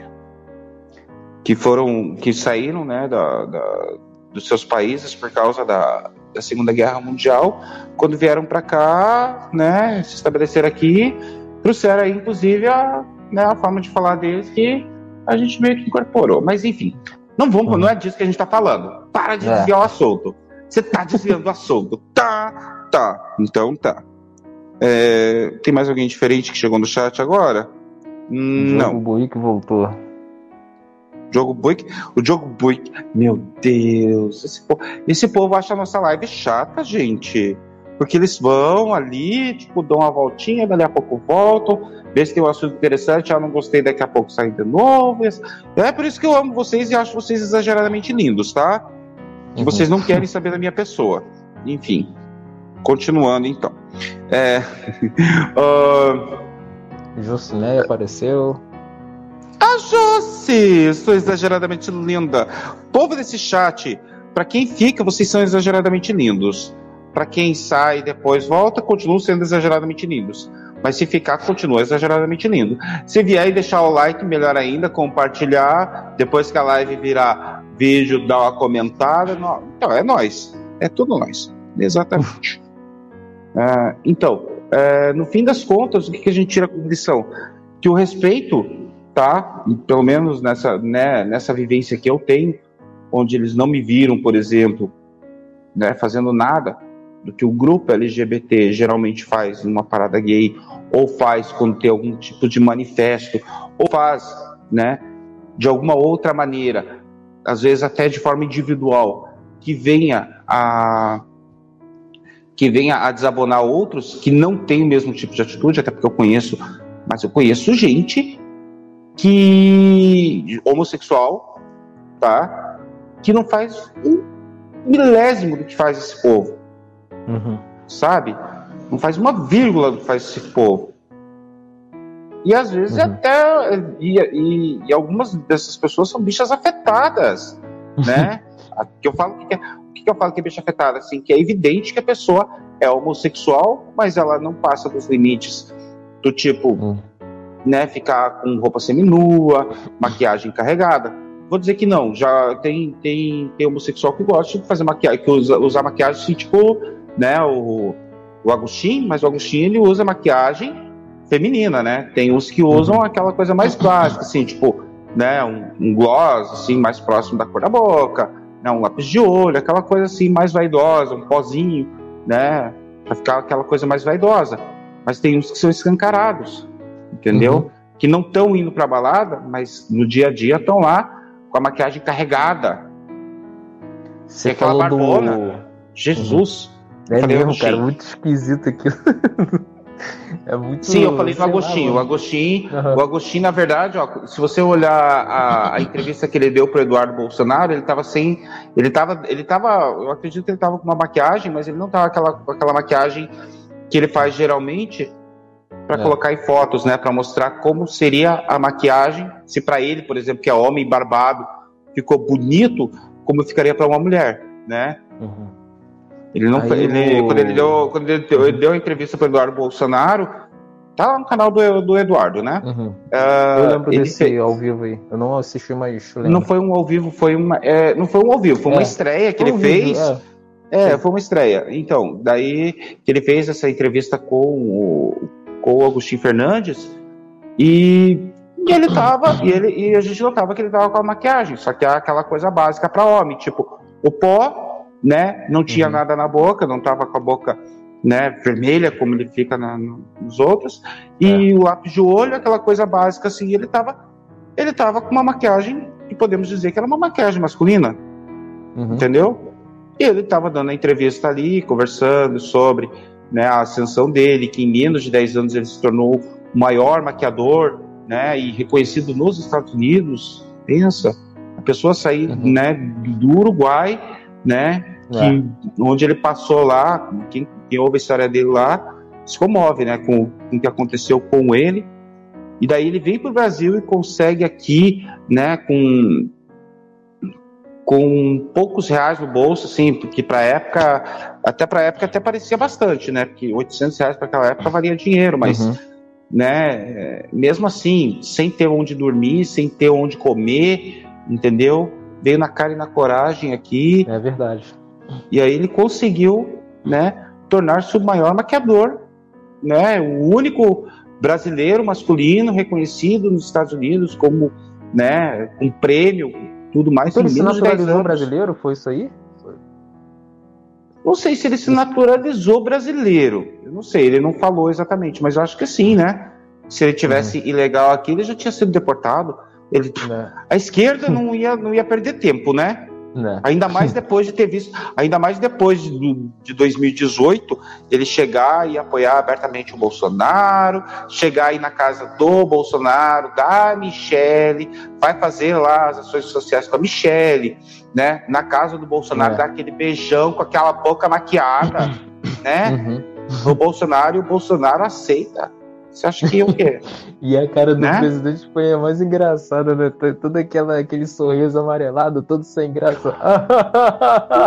que foram que saíram né da, da dos seus países por causa da, da Segunda Guerra Mundial quando vieram para cá né se estabeleceram aqui trouxeram aí inclusive a, né, a forma de falar deles que a gente meio que incorporou mas enfim não vamos uhum. não é disso que a gente está falando para de é. desviar o assunto você está desviando o assunto tá tá então tá É, tem mais alguém diferente que chegou no chat agora? Não. O Buick voltou. Jogo Buick, o jogo Buick, meu Deus, esse povo, esse povo acha a nossa live chata, gente. Porque eles vão ali, tipo, dão uma voltinha, dali a pouco voltam, vê se tem um assunto interessante, ah, não gostei, daqui a pouco saem de novo. É por isso que eu amo vocês e acho vocês exageradamente lindos, tá? Que uhum. vocês não querem saber da minha pessoa. Enfim, continuando então. É, uh... Apareceu. A Josi, sou exageradamente linda. Povo desse chat, para quem fica, vocês são exageradamente lindos. Para quem sai e depois volta, continuam sendo exageradamente lindos. Mas se ficar, continua exageradamente lindo. Se vier e deixar o like, melhor ainda, compartilhar. Depois que a live virar vídeo, dar uma comentada. Então, é nós. É tudo nós. Exatamente. uh, então, uh, no fim das contas, o que, que a gente tira como lição? Que o respeito, tá? Pelo menos nessa, né, nessa vivência que eu tenho, onde eles não me viram, por exemplo, né, fazendo nada do que o grupo LGBT geralmente faz numa parada gay, ou faz quando tem algum tipo de manifesto, ou faz, né, de alguma outra maneira, às vezes até de forma individual, que venha a que venha a desabonar outros que não têm o mesmo tipo de atitude, até porque eu conheço, mas eu conheço gente que homossexual, tá? Que não faz um milésimo do que faz esse povo. Uhum. Sabe? Não faz uma vírgula do que faz esse povo. E às vezes uhum. até. E, e, e, algumas dessas pessoas são bichas afetadas, né? que eu falo que é, o que eu falo que é bicha afetada? Assim, que é evidente que a pessoa é homossexual, mas ela não passa dos limites do tipo, uhum. né, ficar com roupa seminua, maquiagem carregada. Vou dizer que não, já tem, tem, tem homossexual que gosta de fazer maquiagem, que usa, usar maquiagem assim, tipo, né, o, o Agostinho, mas o Agostinho ele usa maquiagem feminina, né? Tem uns que usam uhum. aquela coisa mais básica, assim, tipo, né, um, um gloss, assim, mais próximo da cor da boca, né, um lápis de olho, aquela coisa assim mais vaidosa, um pozinho, né, pra ficar aquela coisa mais vaidosa. Mas tem uns que são escancarados, entendeu? Uhum. Que não estão indo pra balada, mas no dia a dia estão lá com a maquiagem carregada. Você aquela barbona. Do... Jesus. Uhum. É falei, mesmo, cara, muito esquisito aquilo. é muito. Sim, eu falei do Agostinho. o Agostinho, uhum. o Agostinho, na verdade, ó, se você olhar a, a entrevista que ele deu para Eduardo Bolsonaro, ele estava sem, ele estava, ele tava, eu acredito que ele estava com uma maquiagem, mas ele não estava aquela, com aquela maquiagem que ele faz geralmente para é. colocar em fotos, né, para mostrar como seria a maquiagem, se para ele, por exemplo, que é homem barbado, ficou bonito, como ficaria para uma mulher, né? Uhum. Ele não foi, ele, quando ele deu, quando ele deu, ele deu a entrevista para Eduardo Bolsonaro, tá lá no canal do, do Eduardo, né? Uhum. Uh, eu lembro desse fez... ao vivo aí. Eu não assisti, mas lembro. Não foi um ao vivo, foi uma, é, não foi um ao vivo, foi uma é. estreia que foi ele um fez. Vídeo, é. é, foi uma estreia. Então, daí que ele fez essa entrevista com o, com o Agostinho Fernandes e, e ele tava, e, ele, e a gente notava que ele tava com a maquiagem, só que é aquela coisa básica para homem, tipo, o pó né? Não tinha uhum. nada na boca, não estava com a boca né, vermelha como ele fica na, nos outros. E é. o lápis de olho, aquela coisa básica assim, ele estava ele tava com uma maquiagem que podemos dizer que era uma maquiagem masculina. Uhum. Entendeu? E ele estava dando a entrevista ali, conversando sobre né, a ascensão dele, que em menos de 10 anos ele se tornou o maior maquiador, né, e reconhecido nos Estados Unidos. Pensa, a pessoa sair uhum. né, do Uruguai né? Que, é. Onde ele passou lá, quem, quem ouve a história dele lá, se comove, né? Com, com o que aconteceu com ele. E daí ele vem para o Brasil e consegue aqui, né? Com com poucos reais no bolso, assim, porque para época, até para época até parecia bastante, né? Porque 800 reais para aquela época valia dinheiro, mas, uhum. né? Mesmo assim, sem ter onde dormir, sem ter onde comer, entendeu? Veio na cara e na coragem aqui. É verdade. E aí ele conseguiu, né, tornar-se o maior maquiador, né, o único brasileiro masculino reconhecido nos Estados Unidos como, né, um prêmio, tudo mais. Então ele se naturalizou brasileiro, foi isso aí? Não sei se ele se naturalizou brasileiro. Eu não sei, ele não falou exatamente, mas eu acho que sim, né? Se ele tivesse uhum. ilegal aqui, ele já tinha sido deportado. Ele, né. a esquerda não ia, não ia perder tempo, né? Né. Ainda mais depois de ter visto, ainda mais depois de, de 2018, ele chegar e apoiar abertamente o Bolsonaro, chegar aí na casa do Bolsonaro, da Michele, vai fazer lá as ações sociais com a Michele, né? Na casa do Bolsonaro, é. dar aquele beijão com aquela boca maquiada, né? Uhum. O Bolsonaro e o Bolsonaro aceita. Você acha que o quê? e a cara do né? presidente foi a mais engraçada, né? Todo aquela, aquele sorriso amarelado, todo sem graça.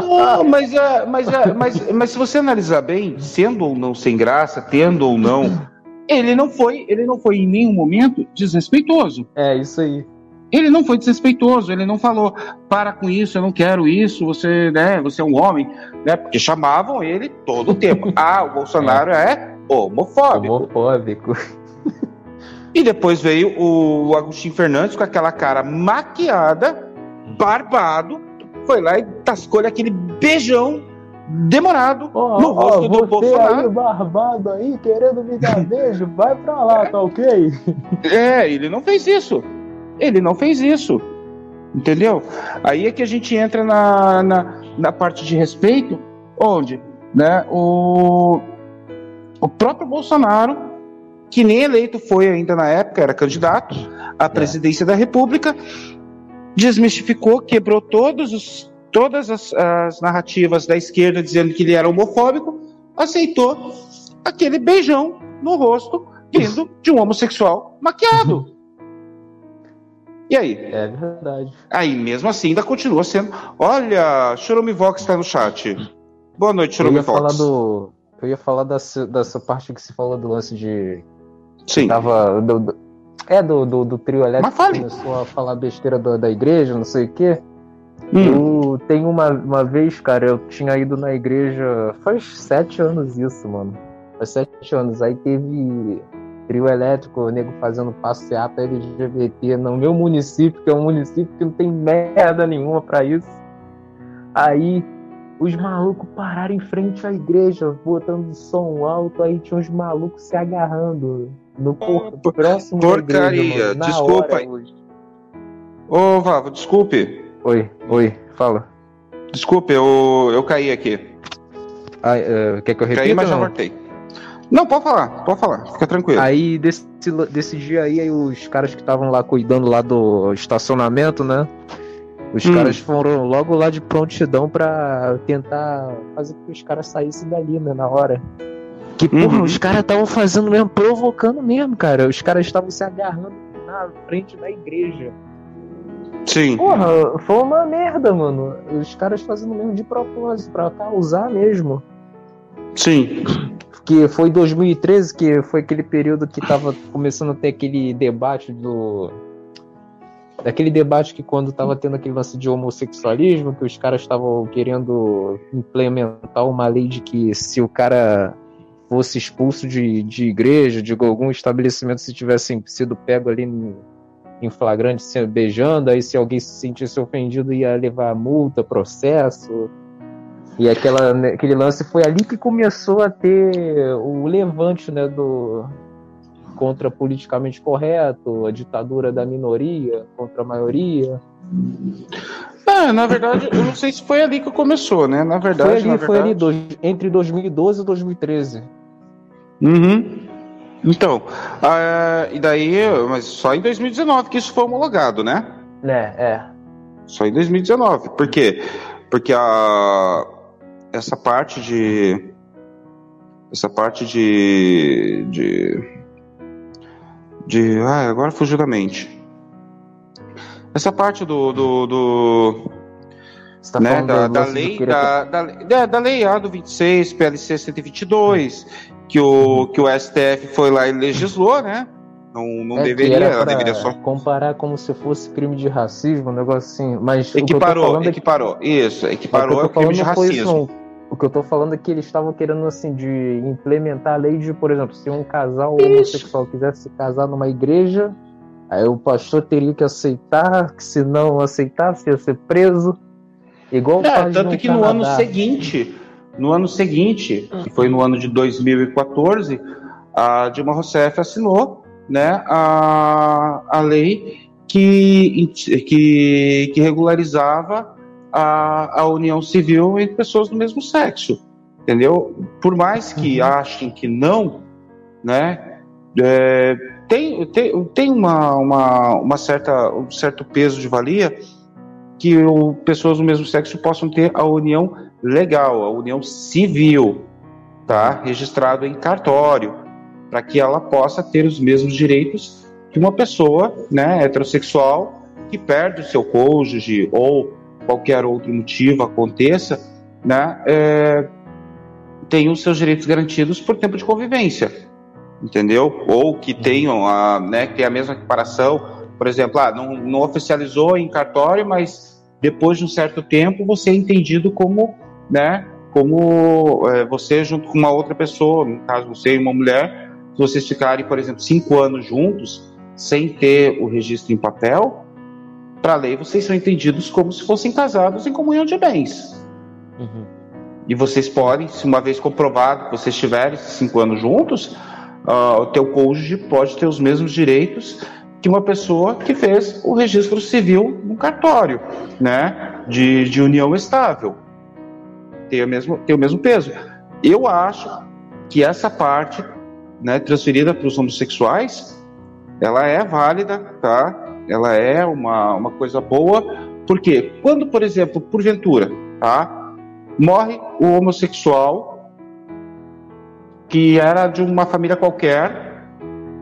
não, mas, é, mas, é, mas, mas se você analisar bem, sendo ou não sem graça, tendo ou não, ele não foi, ele não foi em nenhum momento desrespeitoso. É, isso aí. Ele não foi desrespeitoso, ele não falou, para com isso, eu não quero isso, você, né, você é um homem, né? Porque chamavam ele todo o tempo. Ah, o Bolsonaro é, é homofóbico. Homofóbico. E depois veio o Agostinho Fernandes com aquela cara maquiada, barbado, foi lá e tascou-lhe aquele beijão demorado oh, no rosto oh, do Bolsonaro. Aí, barbado aí, querendo me dar beijo, vai pra lá, tá ok? É, ele não fez isso. Ele não fez isso. Entendeu? Aí é que a gente entra na, na, na parte de respeito, onde né, o, o próprio Bolsonaro, que nem eleito foi ainda na época, era candidato à presidência é. da República, desmistificou, quebrou todos os, todas as, as narrativas da esquerda dizendo que ele era homofóbico, aceitou aquele beijão no rosto vindo de um homossexual maquiado. E aí? É verdade. Aí, mesmo assim, ainda continua sendo. Olha, Chorumivox está no chat. Boa noite, Chorumivox. Eu ia falar do, eu ia falar dessa, dessa parte que você falou do lance de. Sim. Tava. Do, do, é, do, do, do trio elétrico que começou a falar besteira do, da igreja, não sei o quê. Hum. Eu tenho uma, uma vez, cara, eu tinha ido na igreja. Faz sete anos isso, mano. Faz sete anos. Aí teve trio elétrico, o nego fazendo passeata LGBT no meu município, que é um município que não tem merda nenhuma para isso. Aí os malucos pararam em frente à igreja, botando som alto, aí tinha uns malucos se agarrando no por, próximo Porcaria, igreja, mano, desculpa. Ô, Vavo, desculpe. Oi, oi, fala. Desculpe, eu, eu caí aqui. Ah, uh, quer que eu repita? Caí, mas já voltei. Não, pode falar, pode falar, fica tranquilo. Aí, desse, desse dia aí, aí os caras que estavam lá cuidando lá do estacionamento, né? Os hum. caras foram logo lá de prontidão para tentar fazer com que os caras saíssem dali, né, na hora. Que, porra, uhum. os caras estavam fazendo mesmo, provocando mesmo, cara. Os caras estavam se agarrando na frente da igreja. Sim. Porra, foi uma merda, mano. Os caras fazendo mesmo de propósito, pra causar mesmo. Sim. Que foi 2013, que foi aquele período que tava começando a ter aquele debate do daquele debate que quando estava tendo aquele lance de homossexualismo, que os caras estavam querendo implementar uma lei de que se o cara fosse expulso de, de igreja, de algum estabelecimento, se tivessem sido pego ali em, em flagrante, se beijando, aí se alguém se sentisse ofendido ia levar multa, processo. E aquela, né, aquele lance foi ali que começou a ter o levante né, do, contra politicamente correto, a ditadura da minoria contra a maioria. É, na verdade, eu não sei se foi ali que começou, né? Na verdade, foi ali, foi ali entre 2012 e 2013. Uhum. Então, uh, e daí, mas só em 2019 que isso foi homologado, né? É, é. Só em 2019. Por quê? Porque a, essa parte de. Essa parte de. de de. Ah, agora fugiu da mente. Essa parte do. do, do tá né, da, da, lei, da, da, da, da, lei A do 26, PLC 122, que o, que o STF foi lá e legislou, né? Não, não é, deveria, ela deveria só. Comparar como se fosse crime de racismo, um negócio assim. Mas equiparou, equiparou. É que... Isso, equiparou é o crime de racismo. Isso, o que eu tô falando é que eles estavam querendo, assim, de implementar a lei de, por exemplo, se um casal Isso. homossexual quisesse se casar numa igreja, aí o pastor teria que aceitar, que se não aceitasse ia ser preso. Igual é, tanto que Canadá. no ano seguinte, no ano seguinte, que foi no ano de 2014, a Dilma Rousseff assinou né, a, a lei que, que, que regularizava a, a união civil entre pessoas do mesmo sexo, entendeu? Por mais que uhum. achem que não, né, é, tem, tem, tem uma, uma, uma certa, um certo peso de valia que o, pessoas do mesmo sexo possam ter a união legal, a união civil, tá? Registrado em cartório, para que ela possa ter os mesmos direitos que uma pessoa, né, heterossexual que perde o seu cônjuge ou qualquer outro motivo aconteça, né, é, tem os seus direitos garantidos por tempo de convivência, entendeu? Ou que tenham a, né, que tem a mesma equiparação, por exemplo, ah, não, não oficializou em cartório, mas depois de um certo tempo você é entendido como, né, como é, você junto com uma outra pessoa, no caso você e uma mulher, se vocês ficarem, por exemplo, cinco anos juntos sem ter o registro em papel, para a lei vocês são entendidos como se fossem casados em comunhão de bens. Uhum. E vocês podem, se uma vez comprovado que vocês estiverem cinco anos juntos, uh, o teu cônjuge pode ter os mesmos direitos que uma pessoa que fez o registro civil no cartório, né, de, de união estável. Tem o, mesmo, tem o mesmo peso. Eu acho que essa parte, né, transferida para os homossexuais, ela é válida, tá? Ela é uma, uma coisa boa, porque quando, por exemplo, porventura, tá, morre o homossexual que era de uma família qualquer,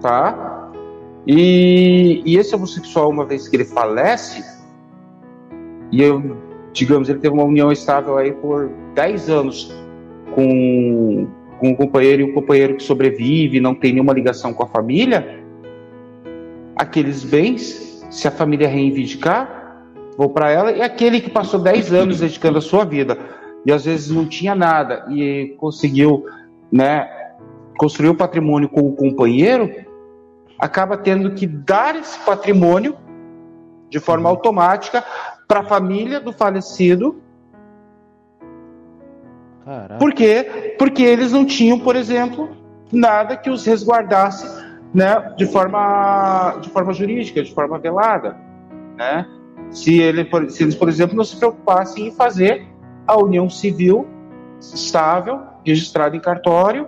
tá? E, e esse homossexual, uma vez que ele falece, e eu, digamos, ele teve uma união estável aí por 10 anos com, com um companheiro e um companheiro que sobrevive, não tem nenhuma ligação com a família, aqueles bens, se a família reivindicar, vou para ela, e aquele que passou 10 anos dedicando a sua vida e às vezes não tinha nada e conseguiu, né, construir o patrimônio com o companheiro, acaba tendo que dar esse patrimônio de forma automática para a família do falecido. Caraca. Por quê? Porque eles não tinham, por exemplo, nada que os resguardasse né, de, forma, de forma jurídica, de forma velada. Né? Se, ele, se eles, por exemplo, não se preocupassem em fazer a união civil estável, registrada em cartório,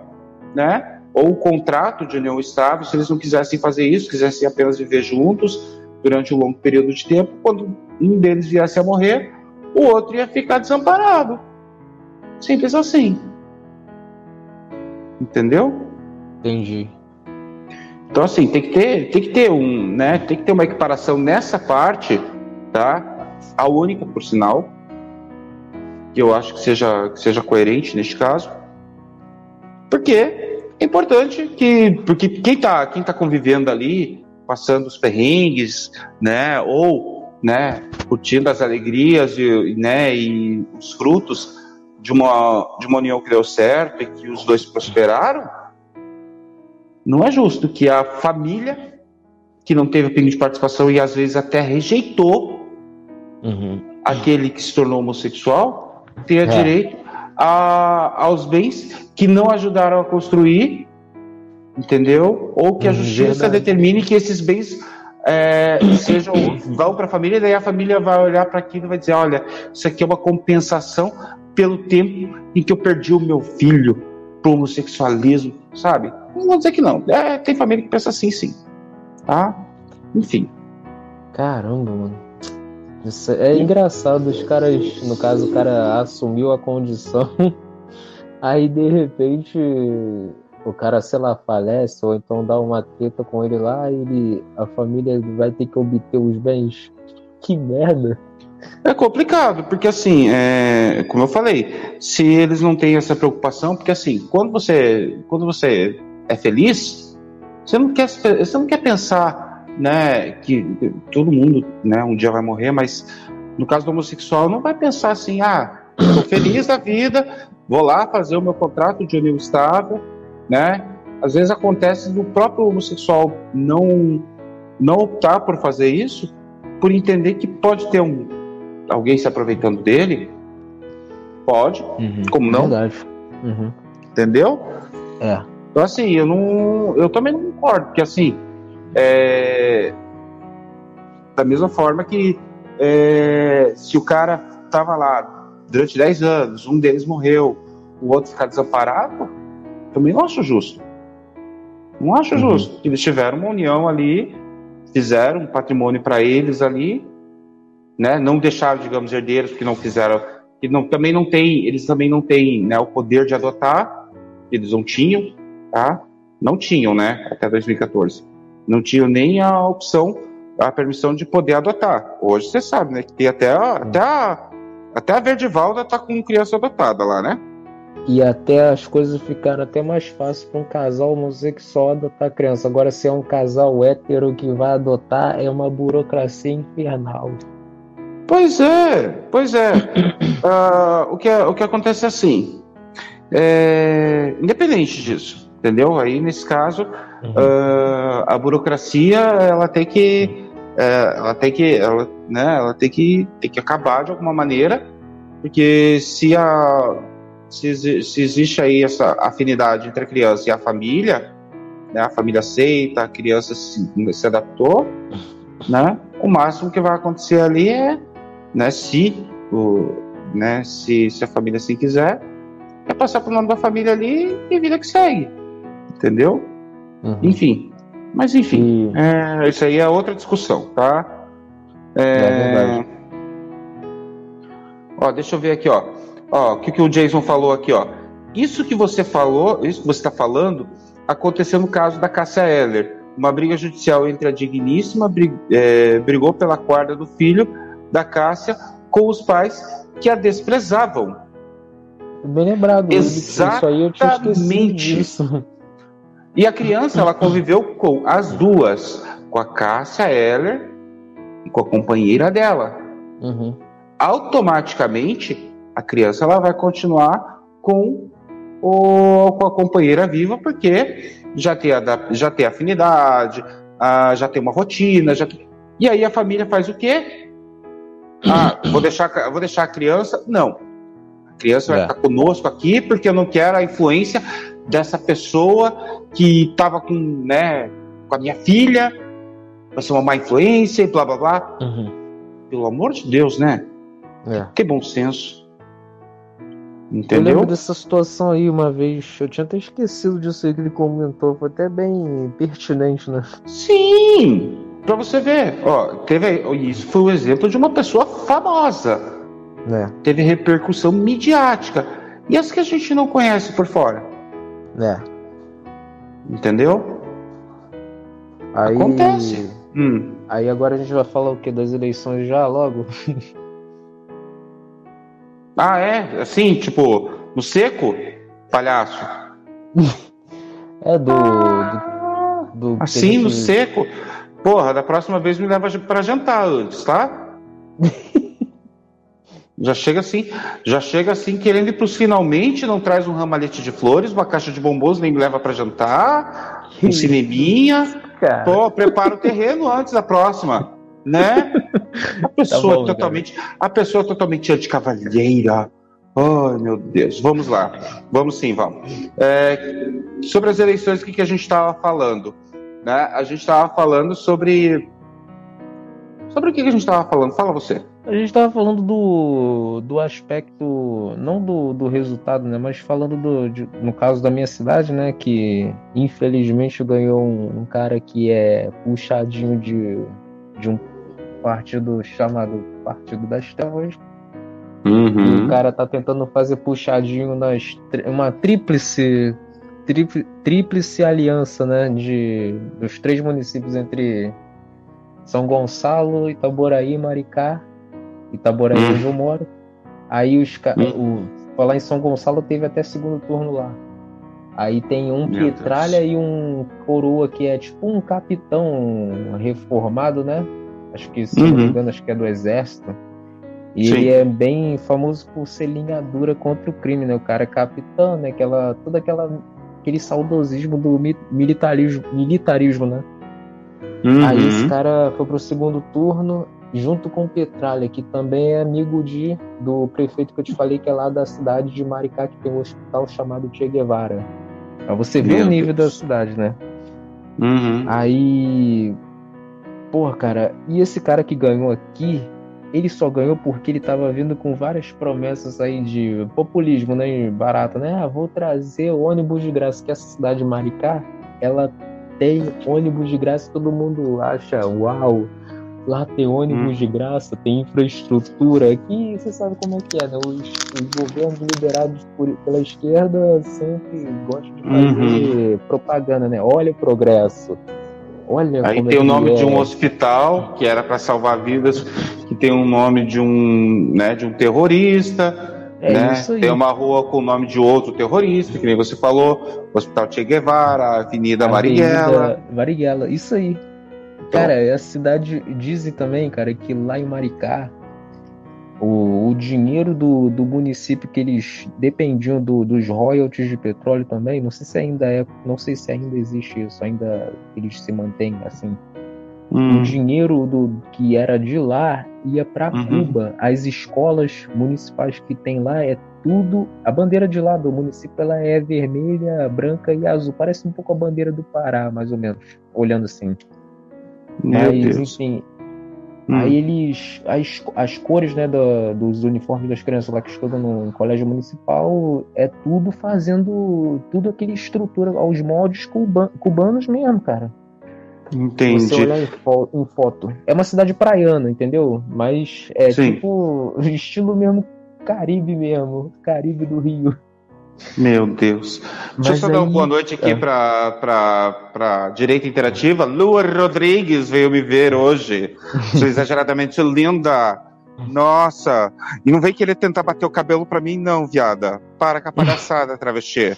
né? ou o contrato de união estável, se eles não quisessem fazer isso, quisessem apenas viver juntos durante um longo período de tempo, quando um deles viesse a morrer, o outro ia ficar desamparado. Simples assim. Entendeu? Entendi. Então assim, tem que ter, tem que ter um, né, tem que ter uma equiparação nessa parte, tá? A única, por sinal, que eu acho que seja, que seja coerente neste caso. Porque é importante que, porque quem está quem tá convivendo ali, passando os perrengues, né, ou, né, curtindo as alegrias e, né, e os frutos de uma, de uma união que deu certo e que os dois prosperaram, não é justo que a família que não teve pingo de participação e às vezes até rejeitou uhum. aquele que se tornou homossexual tenha é. direito a, aos bens que não ajudaram a construir, entendeu? Ou que a hum, justiça Verdade. determine que esses bens é, sejam vão para a família, daí a família vai olhar para aquilo e vai dizer, olha, isso aqui é uma compensação pelo tempo em que eu perdi o meu filho homossexualismo, sabe? Não vou dizer que não. É, tem família que pensa assim, sim. Tá? Enfim. Caramba, mano. Isso é engraçado, os caras, no caso, o cara assumiu a condição, aí de repente o cara, sei lá, falece, ou então dá uma treta com ele lá, ele, a família vai ter que obter os bens. Que merda! É complicado, porque assim, é, como eu falei, se eles não têm essa preocupação, porque assim, quando você, quando você é feliz, você não quer, você não quer pensar né, que todo mundo, né, um dia vai morrer, mas no caso do homossexual não vai pensar assim, ah, estou feliz da vida, vou lá fazer o meu contrato de união estável, né? Às vezes acontece do próprio homossexual não não optar por fazer isso, por entender que pode ter um alguém se aproveitando dele, Pode. Uhum. Como não? Verdade. Uhum. Entendeu? É. Então, assim, eu não. Eu também não concordo, porque assim. É, da mesma forma que é, se o cara tava lá durante 10 anos, um deles morreu, o outro ficar desamparado, também não acho justo. Não acho uhum. justo. Eles tiveram uma união ali, fizeram um patrimônio para eles ali, né? Não deixaram, digamos, herdeiros que não fizeram, que não, também não tem, eles também não têm né, o poder de adotar, eles não tinham, tá? Não tinham, né? Até 2014. Não tinham nem a opção, a permissão de poder adotar. Hoje você sabe, né? Que tem até a, até a, até a Verdivalda tá com criança adotada lá, né? E até as coisas ficaram até mais fáceis para um casal homossexual adotar criança. Agora, se é um casal hétero que vai adotar, é uma burocracia infernal. Pois é, pois é. uh, o, que, é, o que acontece é assim, é, independente disso, entendeu? Aí, nesse caso, uhum. uh, a burocracia, ela tem que, uh, ela tem que, ela, né, ela tem que, tem que acabar de alguma maneira, porque se a se, se existe aí essa afinidade entre a criança e a família, né, a família aceita, a criança se, se adaptou, né, o máximo que vai acontecer ali é, né, se, o, né, se, se a família assim quiser, é passar para o nome da família ali e vida que segue, entendeu? Uhum. Enfim, mas enfim, é, isso aí é outra discussão, tá? É, é ó, deixa eu ver aqui, ó. Ó, o que, que o Jason falou aqui, ó. Isso que você falou, isso que você está falando, aconteceu no caso da Cássia Eller. Uma briga judicial entre a digníssima é, brigou pela guarda do filho da Cássia com os pais que a desprezavam. Bem lembrado. Exatamente. Isso. E a criança, ela conviveu com as duas, com a Cássia Eller e com a companheira dela. Uhum. Automaticamente, a criança ela vai continuar com, o, com a companheira viva, porque já tem, a, já tem afinidade, a, já tem uma rotina, já e aí a família faz o quê? Ah, vou deixar, vou deixar a criança? Não. A criança é. vai ficar conosco aqui porque eu não quero a influência dessa pessoa que estava com, né, com a minha filha, vai ser uma má influência e blá blá blá. Uhum. Pelo amor de Deus, né? É. Que bom senso. Entendeu? Eu lembro dessa situação aí uma vez. Eu tinha até esquecido disso aí que ele comentou. Foi até bem pertinente, né? Sim! Pra você ver. Ó, teve, isso foi o um exemplo de uma pessoa famosa. É. Teve repercussão midiática. E as que a gente não conhece por fora? É. Entendeu? Aí... Acontece. Hum. Aí agora a gente vai falar o que? Das eleições já logo? Ah, é? Assim, tipo, no seco? Palhaço. é do. do, do assim, no seco? Porra, da próxima vez me leva para jantar antes, tá? já chega assim, já chega assim querendo ir pros finalmente, não traz um ramalhete de flores, uma caixa de bombons, nem me leva para jantar, um cineminha. Pô, prepara o terreno antes da próxima né? A pessoa tá bom, totalmente, cara. a pessoa totalmente anticavalheira. Ai, meu Deus. Vamos lá. Vamos sim, vamos. É, sobre as eleições, o que, que a gente estava falando? Né? A gente estava falando sobre. Sobre o que, que a gente estava falando? Fala você. A gente estava falando do, do aspecto, não do, do resultado, né? Mas falando do, de, no caso da minha cidade, né? Que infelizmente ganhou um, um cara que é puxadinho de, de um partido chamado Partido das Trevas. Uhum. o cara tá tentando fazer puxadinho nas uma tríplice tríplice aliança, né, de dos três municípios entre São Gonçalo, Itaboraí e Maricá. Itaboraí uhum. onde eu moro. Aí os uhum. o falar em São Gonçalo teve até segundo turno lá. Aí tem um Meu Petralha Deus. e um Coroa que é tipo um capitão reformado, né? Acho que, se uhum. não me uhum. engano, acho que é do exército. E Sim. ele é bem famoso por ser linha dura contra o crime, né? O cara é capitão, né? Aquela, todo aquela, aquele saudosismo do militarismo, militarismo né? Uhum. Aí esse cara foi pro segundo turno junto com Petralha, que também é amigo de do prefeito que eu te falei, que é lá da cidade de Maricá, que tem um hospital chamado Che Guevara. Pra você ver Meu o nível Deus. da cidade, né? Uhum. Aí. Porra, cara, e esse cara que ganhou aqui, ele só ganhou porque ele tava vindo com várias promessas aí de populismo, né? Barato, né? Ah, vou trazer ônibus de graça, que essa cidade de Maricá, ela tem ônibus de graça, todo mundo acha, uau, Lá tem ônibus hum. de graça, tem infraestrutura. Aqui você sabe como é que é, né? Os, os governos liderados por, pela esquerda sempre gostam de fazer uhum. propaganda, né? Olha o progresso. Olha Aí tem é o nome é. de um hospital que era para salvar vidas, que tem o nome de um, né, de um terrorista. É né? Tem uma rua com o nome de outro terrorista, que nem você falou, Hospital Che Guevara, Avenida, Avenida Marighella. Marighella, isso aí. Cara, a cidade dizem também, cara, que lá em Maricá o, o dinheiro do, do município que eles dependiam do, dos royalties de petróleo também, não sei se ainda é, não sei se ainda existe isso, ainda eles se mantêm assim. Hum. O dinheiro do que era de lá ia para uhum. Cuba. As escolas municipais que tem lá é tudo. A bandeira de lá do município ela é vermelha, branca e azul. Parece um pouco a bandeira do Pará, mais ou menos, olhando assim. Meu Mas, Deus. enfim. Hum. Aí eles. As, as cores né, do, dos uniformes das crianças lá que estudam no colégio municipal é tudo fazendo. Tudo aquele estrutura, aos moldes cuban, cubanos mesmo, cara. Entendi. Você olhar em, fo em, foto. É uma cidade praiana, entendeu? Mas é Sim. tipo estilo mesmo Caribe mesmo. Caribe do Rio. Meu Deus. Mas Deixa eu só aí... dar uma boa noite aqui é. para Direita Interativa. Lua Rodrigues veio me ver hoje. Sou exageradamente linda. Nossa. E não vem querer tentar bater o cabelo para mim, não, viada. Para com a palhaçada, travesti.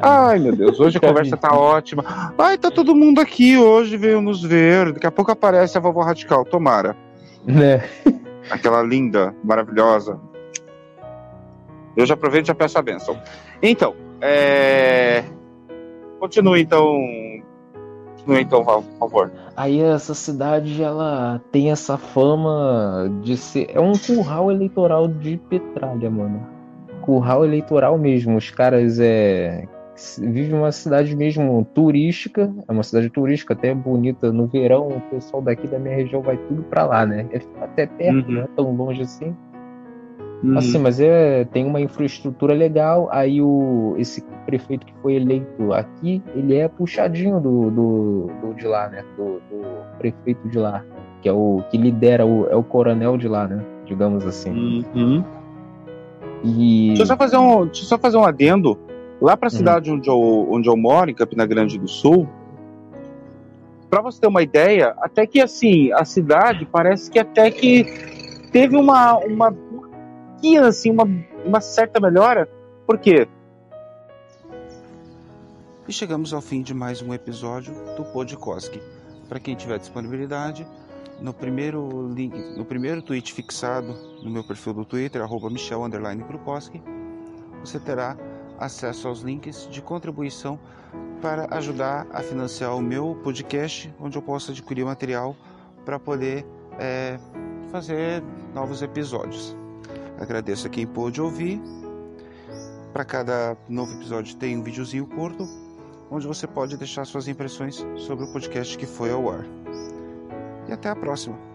Ai, meu Deus, hoje a conversa tá ótima. Ai, tá todo mundo aqui hoje, veio nos ver. Daqui a pouco aparece a vovó radical, tomara. Né? Aquela linda, maravilhosa. Eu já aproveito e já peço a benção. Então, é... continue então. Continue então, por favor. Aí essa cidade ela tem essa fama de ser. É um curral eleitoral de Petralha, mano. Curral eleitoral mesmo. Os caras é. Vive uma cidade mesmo turística, é uma cidade turística até bonita no verão. O pessoal daqui da minha região vai tudo para lá, né? É até perto, uhum. não é tão longe assim. Uhum. Assim, mas é, tem uma infraestrutura legal. Aí o, esse prefeito que foi eleito aqui, ele é puxadinho do, do, do de lá, né? Do, do, prefeito de lá, que é o que lidera, o, é o coronel de lá, né? Digamos assim. Uhum. E... Deixa eu só fazer um, deixa só fazer um adendo. Lá para a uhum. cidade uhum. onde, eu, onde eu moro, em Campina Grande do Sul, para você ter uma ideia, até que assim, a cidade parece que até que teve uma, uma assim, uma, uma certa melhora. Por quê? E chegamos ao fim de mais um episódio do Podkoski. Para quem tiver disponibilidade, no primeiro link, no primeiro tweet fixado no meu perfil do Twitter, arroba Michel Krukowski, você terá acesso aos links de contribuição para ajudar a financiar o meu podcast, onde eu posso adquirir material para poder é, fazer novos episódios. Agradeço a quem pôde ouvir. Para cada novo episódio tem um videozinho curto, onde você pode deixar suas impressões sobre o podcast que foi ao ar. E até a próxima!